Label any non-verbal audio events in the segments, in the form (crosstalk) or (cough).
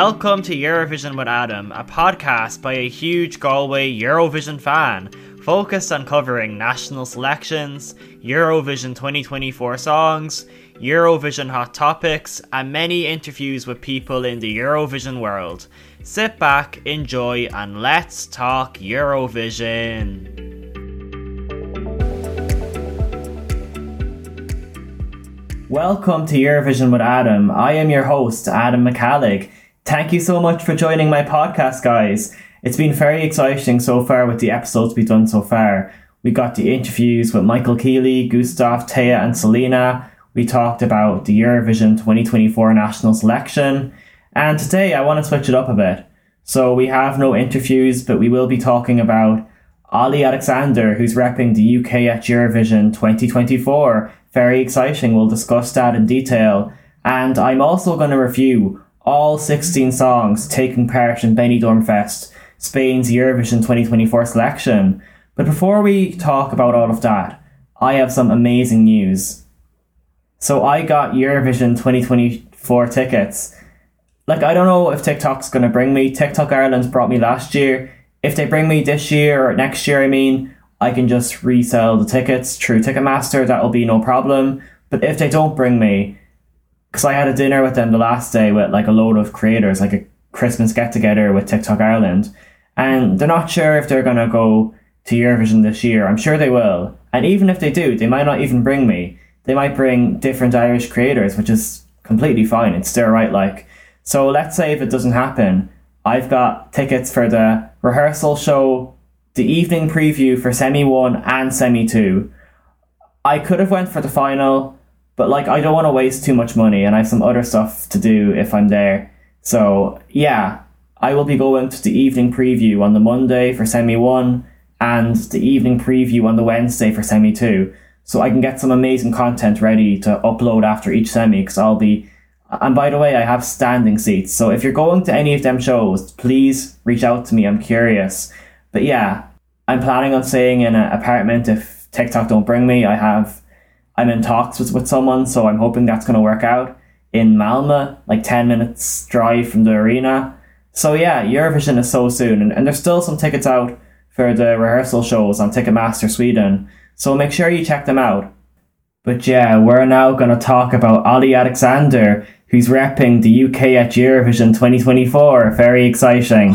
Welcome to Eurovision with Adam, a podcast by a huge Galway Eurovision fan, focused on covering national selections, Eurovision 2024 songs, Eurovision hot topics, and many interviews with people in the Eurovision world. Sit back, enjoy, and let's talk Eurovision. Welcome to Eurovision with Adam. I am your host, Adam McCallig. Thank you so much for joining my podcast, guys. It's been very exciting so far with the episodes we've done so far. We got the interviews with Michael Keeley, Gustav, Taya, and Selena. We talked about the Eurovision 2024 national selection. And today I want to switch it up a bit. So we have no interviews, but we will be talking about Olly Alexander, who's repping the UK at Eurovision 2024 very exciting. We'll discuss that in detail. And I'm also going to review all 16 songs taking part in Benidorm Fest, Spain's Eurovision 2024 selection. But before we talk about all of that, I have some amazing news. So I got Eurovision 2024 tickets. Like, I don't know if TikTok's going to bring me. TikTok Ireland brought me last year. If they bring me this year or next year, I mean, I can just resell the tickets through Ticketmaster. That'll be no problem. But if they don't bring me, because I had a dinner with them the last day with like a load of creators, like a Christmas get together with TikTok Ireland, and they're not sure if they're gonna go to Eurovision this year. I'm sure they will. And even if they do, they might not even bring me. They might bring different Irish creators, which is completely fine. It's their right. Like, so let's say if it doesn't happen, I've got tickets for the rehearsal show the evening preview for semi one and semi two. I could have went for the final, but like I don't want to waste too much money, and I have some other stuff to do if I'm there. So yeah, I will be going to the evening preview on the Monday for semi one and the evening preview on the Wednesday for semi two, so I can get some amazing content ready to upload after each semi. Because I'll be, and by the way, I have standing seats. So if you're going to any of them shows, please reach out to me. I'm curious. But yeah, I'm planning on staying in an apartment if TikTok don't bring me. I have, I'm in talks with, with someone, so I'm hoping that's going to work out in Malmö, like 10 minutes drive from the arena. So yeah, Eurovision is so soon, and, and there's still some tickets out for the rehearsal shows on Ticketmaster Sweden, so make sure you check them out. But yeah, we're now going to talk about Olly Alexander, who's repping the UK at Eurovision 2024. Very exciting.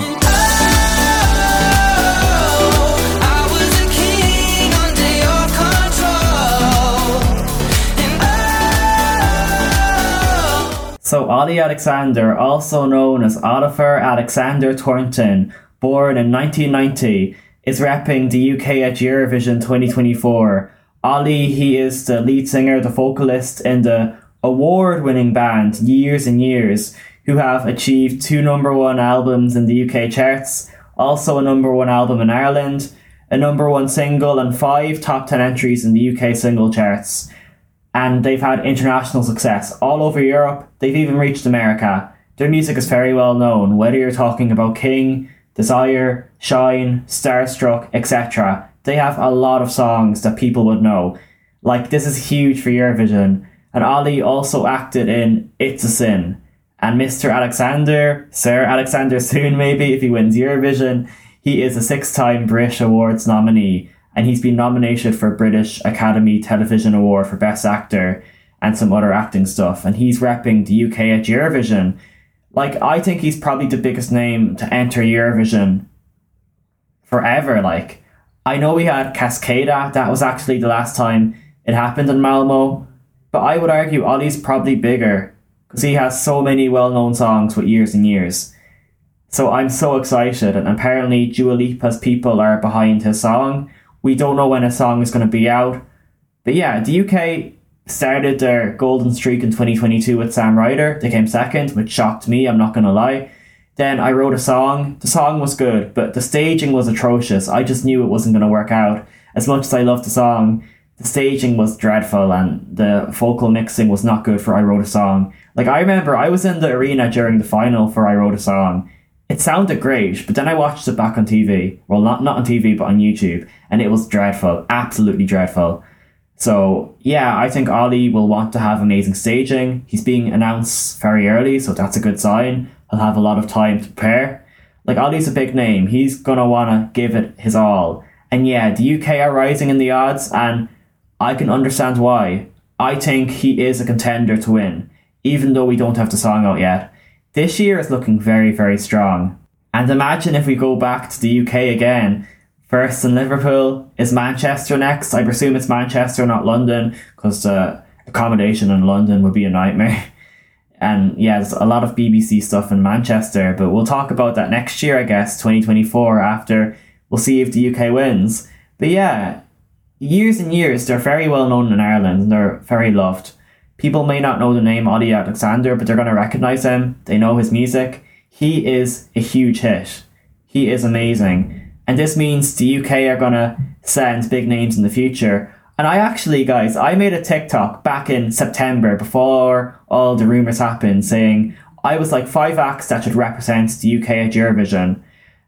Olly Alexander, also known as Oliver Alexander Thornton, born in 1990, is repping the UK at Eurovision 2024. Olly, he is the lead singer, the vocalist in the award-winning band Years and Years, who have achieved two number one albums in the UK charts, also a number one album in Ireland, a number one single, and five top 10 entries in the UK single charts and they've had international success all over Europe. They've even reached America. Their music is very well known, whether you're talking about King, Desire, Shine, Starstruck, etc. They have a lot of songs that people would know. Like, this is huge for Eurovision. And Olly also acted in It's a Sin. And Mr. Alexander, Sir Alexander soon maybe, if he wins Eurovision, he is a six time British Awards nominee and he's been nominated for British Academy Television Award for Best Actor and some other acting stuff. And he's repping the UK at Eurovision. Like, I think he's probably the biggest name to enter Eurovision forever. Like, I know we had Cascada, that was actually the last time it happened in Malmo, but I would argue Olly's probably bigger because he has so many well known songs with years and years. So I'm so excited, and apparently Dua Lipa's people are behind his song we don't know when a song is going to be out. But yeah, the UK started their golden streak in 2022 with Sam Ryder. They came second, which shocked me, I'm not going to lie. Then I wrote a song. The song was good, but the staging was atrocious. I just knew it wasn't going to work out. As much as I loved the song, the staging was dreadful and the vocal mixing was not good for I Wrote a Song. Like, I remember I was in the arena during the final for I Wrote a Song it sounded great, but then I watched it back on TV. Well, not not on TV, but on YouTube, and it was dreadful, absolutely dreadful. So yeah, I think Olly will want to have amazing staging. He's being announced very early, so that's a good sign. He'll have a lot of time to prepare. Like Olly's a big name. He's gonna wanna give it his all. And yeah, the UK are rising in the odds, and I can understand why. I think he is a contender to win, even though we don't have the song out yet. This year is looking very, very strong. And imagine if we go back to the UK again. First in Liverpool, is Manchester next? I presume it's Manchester, not London, because the accommodation in London would be a nightmare. (laughs) And yeah, there's a lot of BBC stuff in Manchester, but we'll talk about that next year, I guess, 2024, after we'll see if the UK wins. But yeah, years and years, they're very well known in Ireland and they're very loved. People may not know the name Olly Alexander, but they're going to recognize him. They know his music. He is a huge hit. He is amazing. And this means the UK are going to send big names in the future. And I actually, guys, I made a TikTok back in September before all the rumours happened saying I was like five acts that should represent the UK at Eurovision.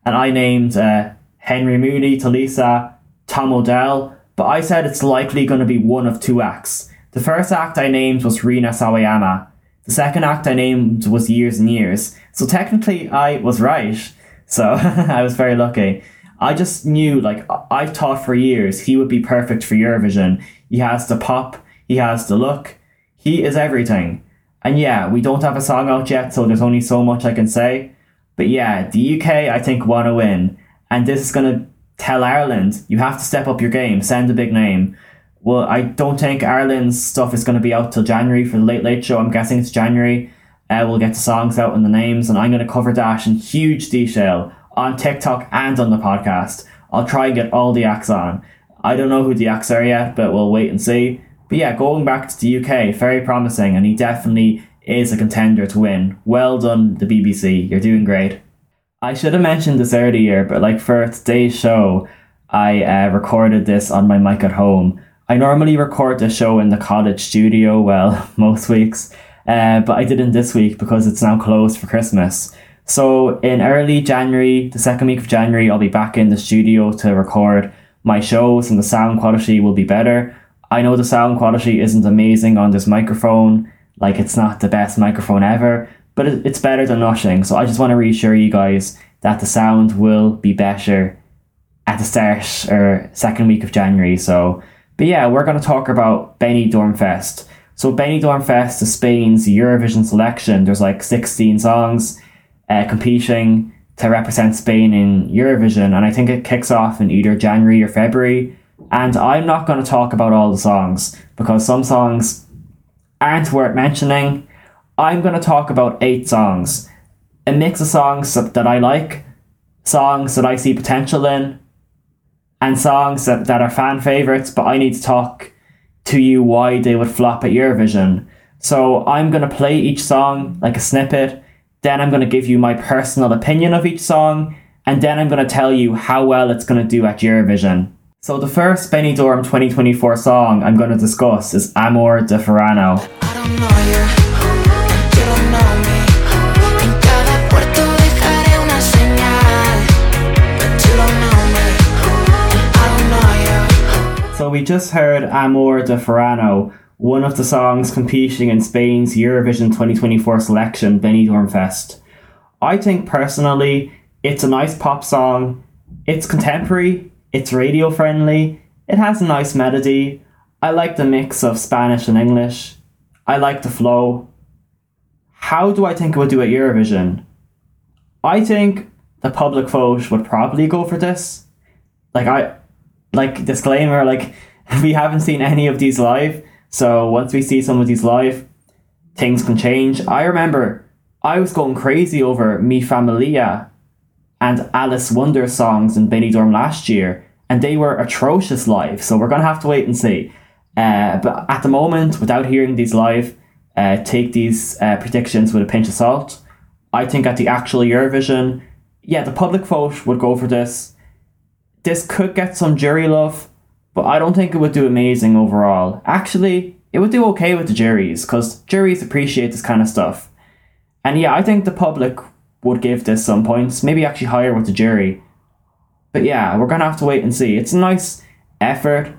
And I named uh, Henry Mooney, Tulisa, Tom Odell, but I said it's likely going to be one of two acts. The first act I named was Rina Sawayama. The second act I named was Years and Years. So technically I was right. So (laughs) I was very lucky. I just knew, like, I've taught for years he would be perfect for Eurovision. He has the pop, he has the look, he is everything. And yeah, we don't have a song out yet, so there's only so much I can say. But yeah, the UK, I think, want to win. And this is going to tell Ireland, you have to step up your game, send a big name. Well, I don't think Ireland's stuff is going to be out till January for the Late Late Show. I'm guessing it's January. Uh, we'll get the songs out and the names, and I'm going to cover that in huge detail on TikTok and on the podcast. I'll try and get all the acts on. I don't know who the acts are yet, but we'll wait and see. But yeah, going back to the UK, very promising, and he definitely is a contender to win. Well done, the BBC. You're doing great. I should have mentioned this earlier, but like for today's show, I uh, recorded this on my mic at home. I normally record the show in the college studio, well, (laughs) most weeks, uh, but I didn't this week because it's now closed for Christmas. So in early January, the second week of January, I'll be back in the studio to record my shows and the sound quality will be better. I know the sound quality isn't amazing on this microphone, like it's not the best microphone ever, but it's better than nothing. So I just want to reassure you guys that the sound will be better at the start or second week of January. So, but yeah, we're going to talk about Benidorm Dormfest. So Benidorm Dormfest is Spain's Eurovision selection. There's like 16 songs uh, competing to represent Spain in Eurovision, and I think it kicks off in either January or February. And I'm not going to talk about all the songs because some songs aren't worth mentioning. I'm going to talk about eight songs, a mix of songs that I like, songs that I see potential in, and songs that, that are fan favourites, but I need to talk to you why they would flop at Eurovision. So I'm going to play each song like a snippet then I'm going to give you my personal opinion of each song, and then I'm going to tell you how well it's going to do at Eurovision. So the first Benidorm 2024 song I'm going to discuss is Amor de Verano. We just heard Amor de Verano, one of the songs competing in Spain's Eurovision 2024 selection, Benidorm Fest. I think personally, it's a nice pop song. It's contemporary, it's radio friendly, it has a nice melody. I like the mix of Spanish and English. I like the flow. How do I think it would do at Eurovision? I think the public vote would probably go for this. Like I like disclaimer, like (laughs) we haven't seen any of these live, so once we see some of these live, things can change. I remember I was going crazy over Mi Familia and Alice Wonder songs in Benidorm last year, and they were atrocious live. So we're gonna have to wait and see. Uh, but at the moment, without hearing these live, uh, take these uh, predictions with a pinch of salt. I think at the actual Eurovision, yeah, the public vote would go for this. This could get some jury love, but I don't think it would do amazing overall. Actually, it would do okay with the juries because juries appreciate this kind of stuff. And yeah, I think the public would give this some points, maybe actually higher with the jury. But yeah, we're gonna have to wait and see. It's a nice effort.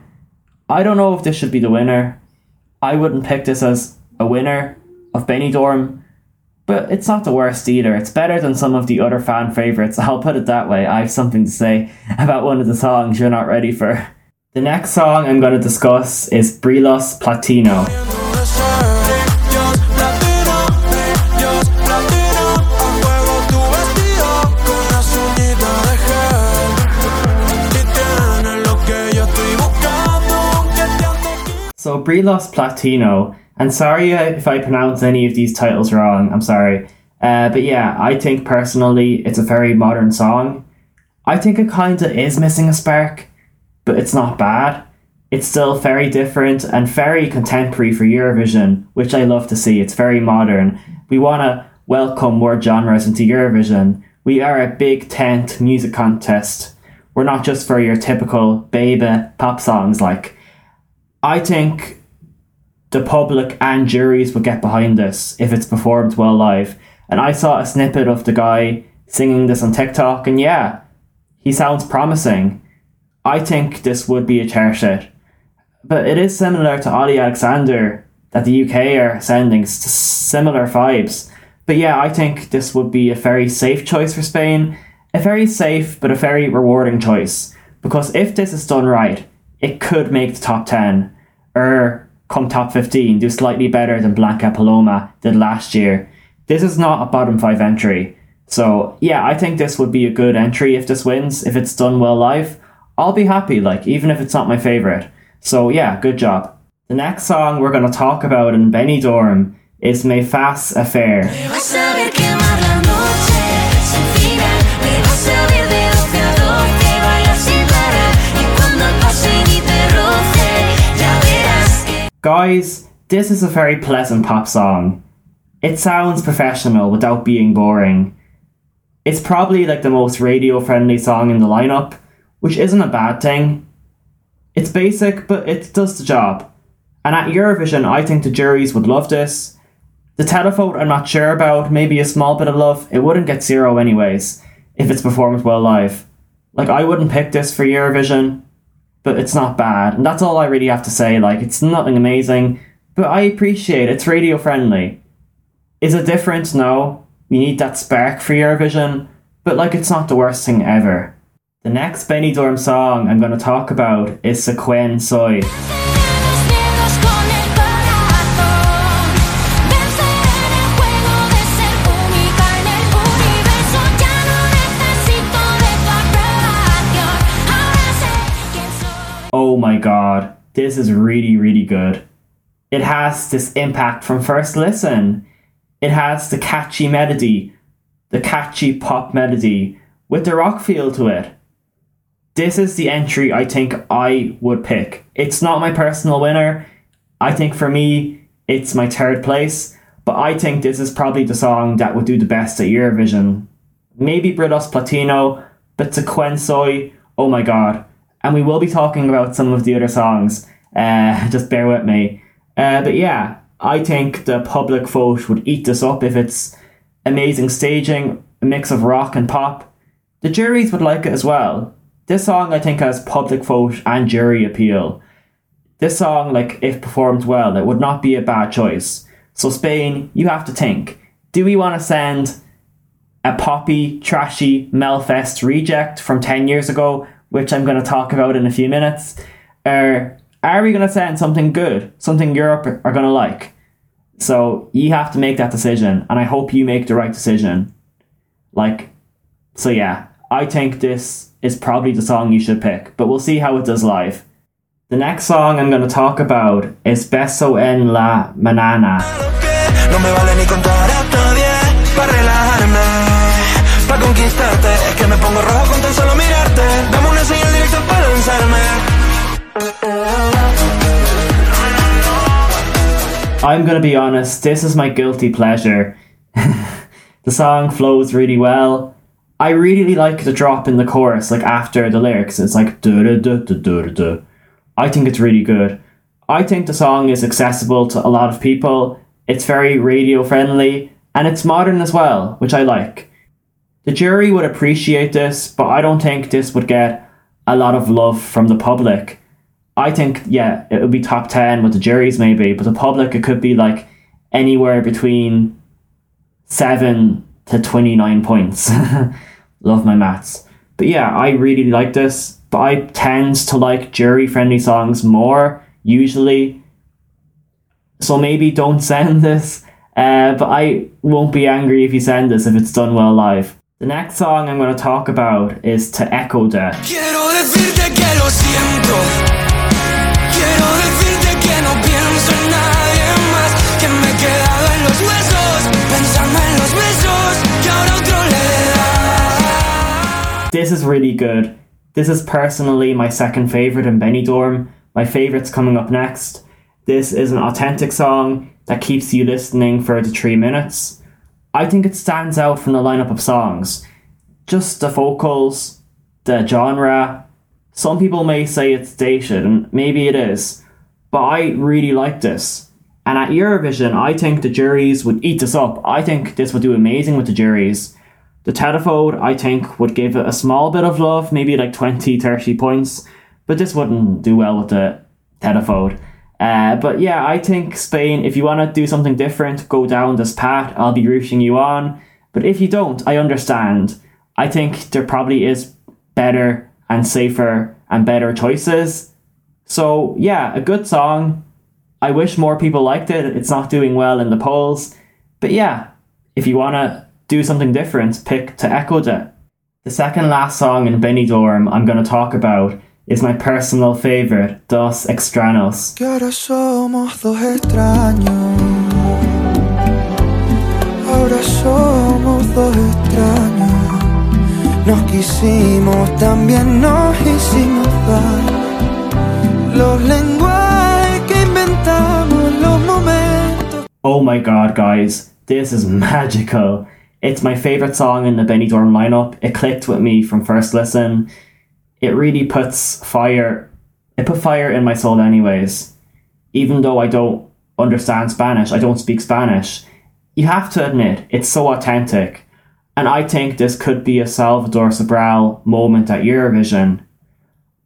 I don't know if this should be the winner. I wouldn't pick this as a winner of Benidorm. But it's not the worst either. It's better than some of the other fan favourites. I'll put it that way. I have something to say (laughs) about one of the songs you're not ready for. The next song I'm going to discuss is Brillos Platino. So Brillos Platino, and sorry if I pronounce any of these titles wrong, I'm sorry. Uh, but yeah, I think personally it's a very modern song. I think it kinda is missing a spark, but it's not bad. It's still very different and very contemporary for Eurovision, which I love to see. It's very modern. We wanna welcome more genres into Eurovision. We are a big tent music contest. We're not just for your typical baby pop songs like I think the public and juries would get behind this if it's performed well live. And I saw a snippet of the guy singing this on TikTok, and yeah, he sounds promising. I think this would be a chair hit. But it is similar to Olly Alexander that the UK are sending similar vibes. But yeah, I think this would be a very safe choice for Spain. A very safe but a very rewarding choice. Because if this is done right, it could make the top 10 or come top 15, do slightly better than Blanca Paloma did last year. This is not a bottom 5 entry. So, yeah, I think this would be a good entry if this wins, if it's done well live. I'll be happy, like, even if it's not my favourite. So, yeah, good job. The next song we're going to talk about in Benidorm is Me Fas Affair. Guys, this is a very pleasant pop song. It sounds professional without being boring. It's probably like the most radio friendly song in the lineup, which isn't a bad thing. It's basic, but it does the job. And at Eurovision, I think the juries would love this. The televote, I'm not sure about, maybe a small bit of love. It wouldn't get zero, anyways, if it's performed well live. Like, I wouldn't pick this for Eurovision, but it's not bad. And that's all I really have to say. Like, it's nothing amazing, but I appreciate it. It's radio friendly. Is it different? No. We need that spark for Eurovision, but like, it's not the worst thing ever. The next Benidorm song I'm going to talk about is Sé Quién Soy. This is really, really good. It has this impact from first listen. It has the catchy melody, the catchy pop melody with the rock feel to it. This is the entry I think I would pick. It's not my personal winner. I think for me, it's my third place, but I think this is probably the song that would do the best at Eurovision. Maybe Brillos Platino, but Sé Quién Soy, oh my god and we will be talking about some of the other songs. Uh, (laughs) just bear with me. Uh, but yeah, I think the public vote would eat this up if it's amazing staging, a mix of rock and pop. The juries would like it as well. This song, I think, has public vote and jury appeal. This song, like, if performed well, it would not be a bad choice. So, Spain, you have to think do we want to send a poppy, trashy Melfest reject from 10 years ago which I'm going to talk about in a few minutes, or are we going to send something good, something Europe are going to like? So you have to make that decision, and I hope you make the right decision. Like, so yeah, I think this is probably the song you should pick, but we'll see how it does live. The next song I'm going to talk about is Beso en la Manana. No Para lanzarme I'm gonna be honest, this is my guilty pleasure. (laughs) the song flows really well. I really like the drop in the chorus, like after the lyrics. It's like da da da. I think it's really good. I think the song is accessible to a lot of people. It's very radio friendly and it's modern as well, which I like. The jury would appreciate this, but I don't think this would get a lot of love from the public. I think, yeah, it would be top 10 with the juries maybe, but the public, it could be like anywhere between 7 to 29 points. (laughs) Love my maths. But yeah, I really like this, but I tend to like jury friendly songs more, usually. So maybe don't (laughs) send this, uh, but I won't be angry if you send this if it's done well live. The next song I'm going to talk about is To Echo De. This is really good. This is personally my second favourite in Benidorm. My favorite's coming up next. This is an authentic song that keeps you listening for the three minutes. I think it stands out from the lineup of songs. Just the vocals, the genre. Some people may say it's dated, and maybe it is, but I really like this. And at Eurovision, I think the juries would eat this up. I think this would do amazing with the juries. The televote, I think, would give it a small bit of love, maybe like 20, 30 points, but this wouldn't do well with the televote. Uh, but yeah, I think Spain, if you want to do something different, go down this path. I'll be rooting you on. But if you don't, I understand. I think there probably is better and safer and better choices. So yeah, a good song. I wish more people liked it. It's not doing well in the polls. But yeah, if you want to do something different, pick to Echo De. The second last song in Benidorm I'm going to talk about is my personal favourite, Dos Extraños. Quisimos, también nos hicimos daño. Los lenguajes que inventamos, los momentos. Oh my god, guys, this is magical. It's my favourite song in the Benidorm lineup. It clicked with me from first listen. It really puts fire, it put fire in my soul, anyways. Even though I don't understand Spanish, I don't speak Spanish. You have to admit, it's so authentic. And I think this could be a Salvador Sobral moment at Eurovision.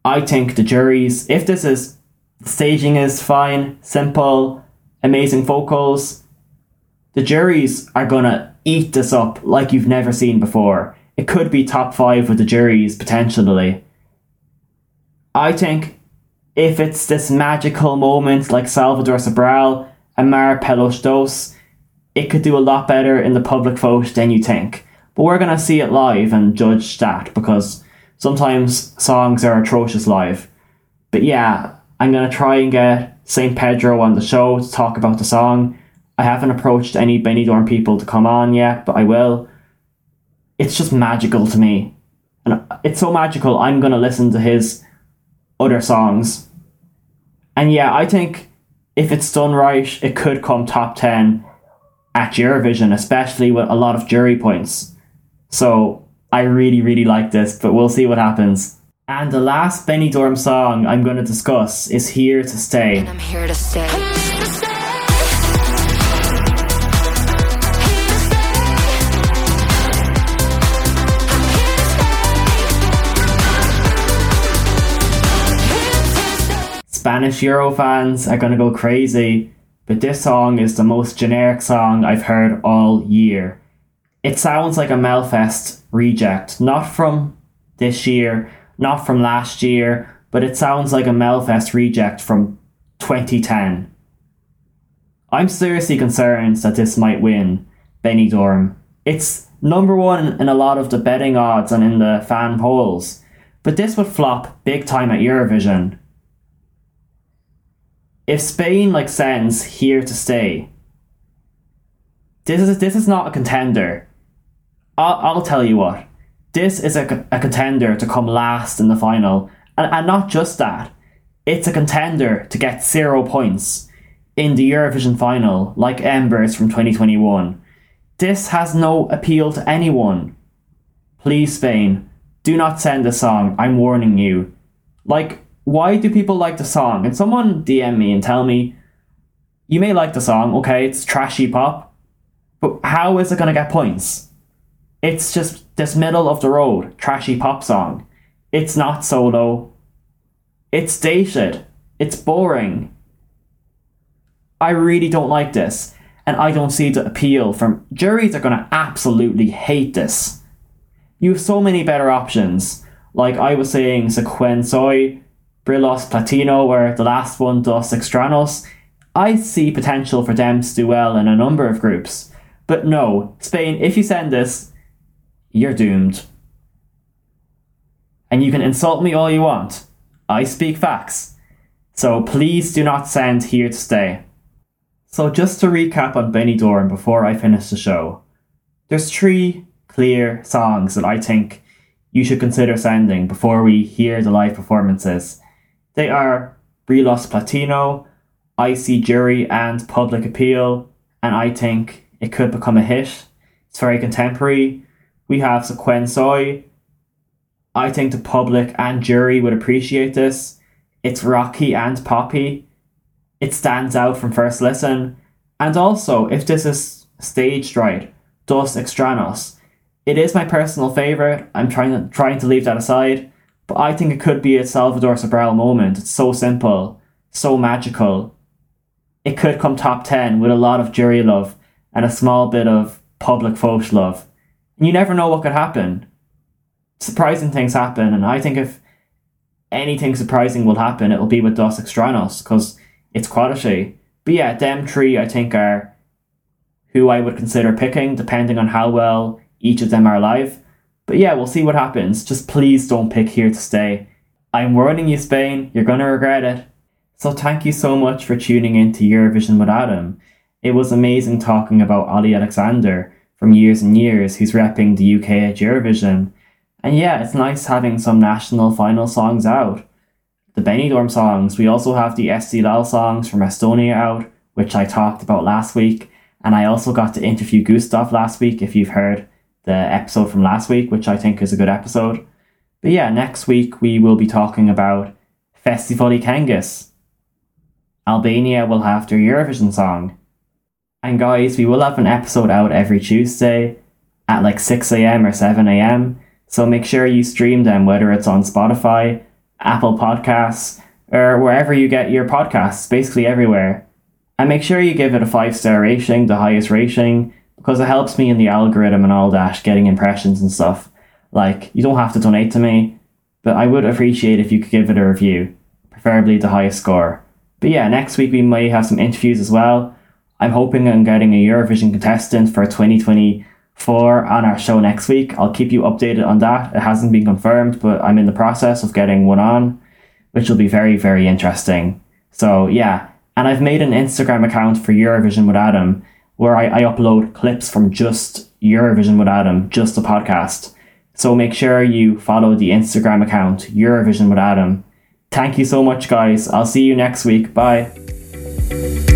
I think the juries, if this is staging is fine, simple, amazing vocals, the juries are gonna eat this up like you've never seen before. It could be top five with the juries potentially. I think if it's this magical moment like Salvador Sobral and Amar Pelos Dois, it could do a lot better in the public vote than you think. But we're gonna see it live and judge that because sometimes songs are atrocious live. But yeah, I'm gonna try and get St. Pedro on the show to talk about the song I haven't approached any Benidorm people to come on yet, but I will. It's just magical to me. And it's so magical, I'm going to listen to his other songs. And yeah, I think if it's done right, it could come top 10 at Eurovision, especially with a lot of jury points. So I really, really like this, but we'll see what happens. And the last Benidorm song I'm going to discuss is Here to Stay. And I'm here to stay. Spanish Euro fans are going to go crazy, but this song is the most generic song I've heard all year. It sounds like a Melfest reject, not from this year, not from last year, but it sounds like a Melfest reject from 2010. I'm seriously concerned that this might win Benidorm. It's number one in a lot of the betting odds and in the fan polls, but this would flop big time at Eurovision if Spain like sends here to stay, this is this is not a contender. I'll, I'll tell you what, this is a, a contender to come last in the final, and, and not just that, it's a contender to get zero points in the Eurovision final, like Embers from 2021. This has no appeal to anyone. Please, Spain, do not send a song. I'm warning you. Like, why do people like the song? And someone DM me and tell me, you may like the song, okay, it's trashy pop, but how is it going to get points? It's just this middle of the road trashy pop song. It's not solo. It's dated. It's boring. I really don't like this. And I don't see the appeal from juries are gonna absolutely hate this. You have so many better options. Like I was saying, Sé Quién Soy, Brillos Platino, where the last one, Dos Extranos. I see potential for them to do well in a number of groups. But no, Spain, if you send this, you're doomed. And you can insult me all you want. I speak facts. So please do not send here to stay. So just to recap on Benidorm before I finish the show. There's three clear songs that I think you should consider sending before we hear the live performances. They are Brillos Platino, Icy Jury, and Public Appeal, and I think it could become a hit. It's very contemporary. We have Sé Quién Soy. I think the public and jury would appreciate this. It's rocky and poppy. It stands out from first listen. And also, if this is staged right, Dos Extranos, it is my personal favourite. I'm trying to trying to leave that aside. But I think it could be a Salvador Sobral moment. It's so simple, so magical. It could come top 10 with a lot of jury love and a small bit of public folk love. You never know what could happen. Surprising things happen, and I think if anything surprising will happen, it'll be with Dos Extranos because it's quality. But yeah, them three I think are who I would consider picking, depending on how well each of them are live. But yeah, we'll see what happens. Just please don't pick here to stay. I'm warning you, Spain, you're gonna regret it. So thank you so much for tuning in to Eurovision with Adam. It was amazing talking about Olly Alexander from years and years who's repping the UK at Eurovision. And yeah, it's nice having some national final songs out. The Benidorm songs, we also have the Eesti Laul songs from Estonia out, which I talked about last week, and I also got to interview Gustav last week if you've heard the episode from last week, which I think is a good episode. But yeah, next week we will be talking about Festivali Këngës. Albania will have their Eurovision song. And guys, we will have an episode out every Tuesday at like 6am or 7am. So make sure you stream them, whether it's on Spotify, Apple Podcasts, or wherever you get your podcasts, basically everywhere. And make sure you give it a five star rating, the highest rating, because it helps me in the algorithm and all that, getting impressions and stuff. Like, you don't have to donate to me, but I would appreciate if you could give it a review, preferably the highest score. But yeah, next week we may have some interviews as well. I'm hoping on getting a Eurovision contestant for 2024 on our show next week. I'll keep you updated on that. It hasn't been confirmed, but I'm in the process of getting one on, which will be very, very interesting. So yeah, and I've made an Instagram account for Eurovision with Adam where I, I upload clips from just Eurovision with Adam, just the podcast. So make sure you follow the Instagram account, Eurovision with Adam. Thank you so much, guys. I'll see you next week. Bye.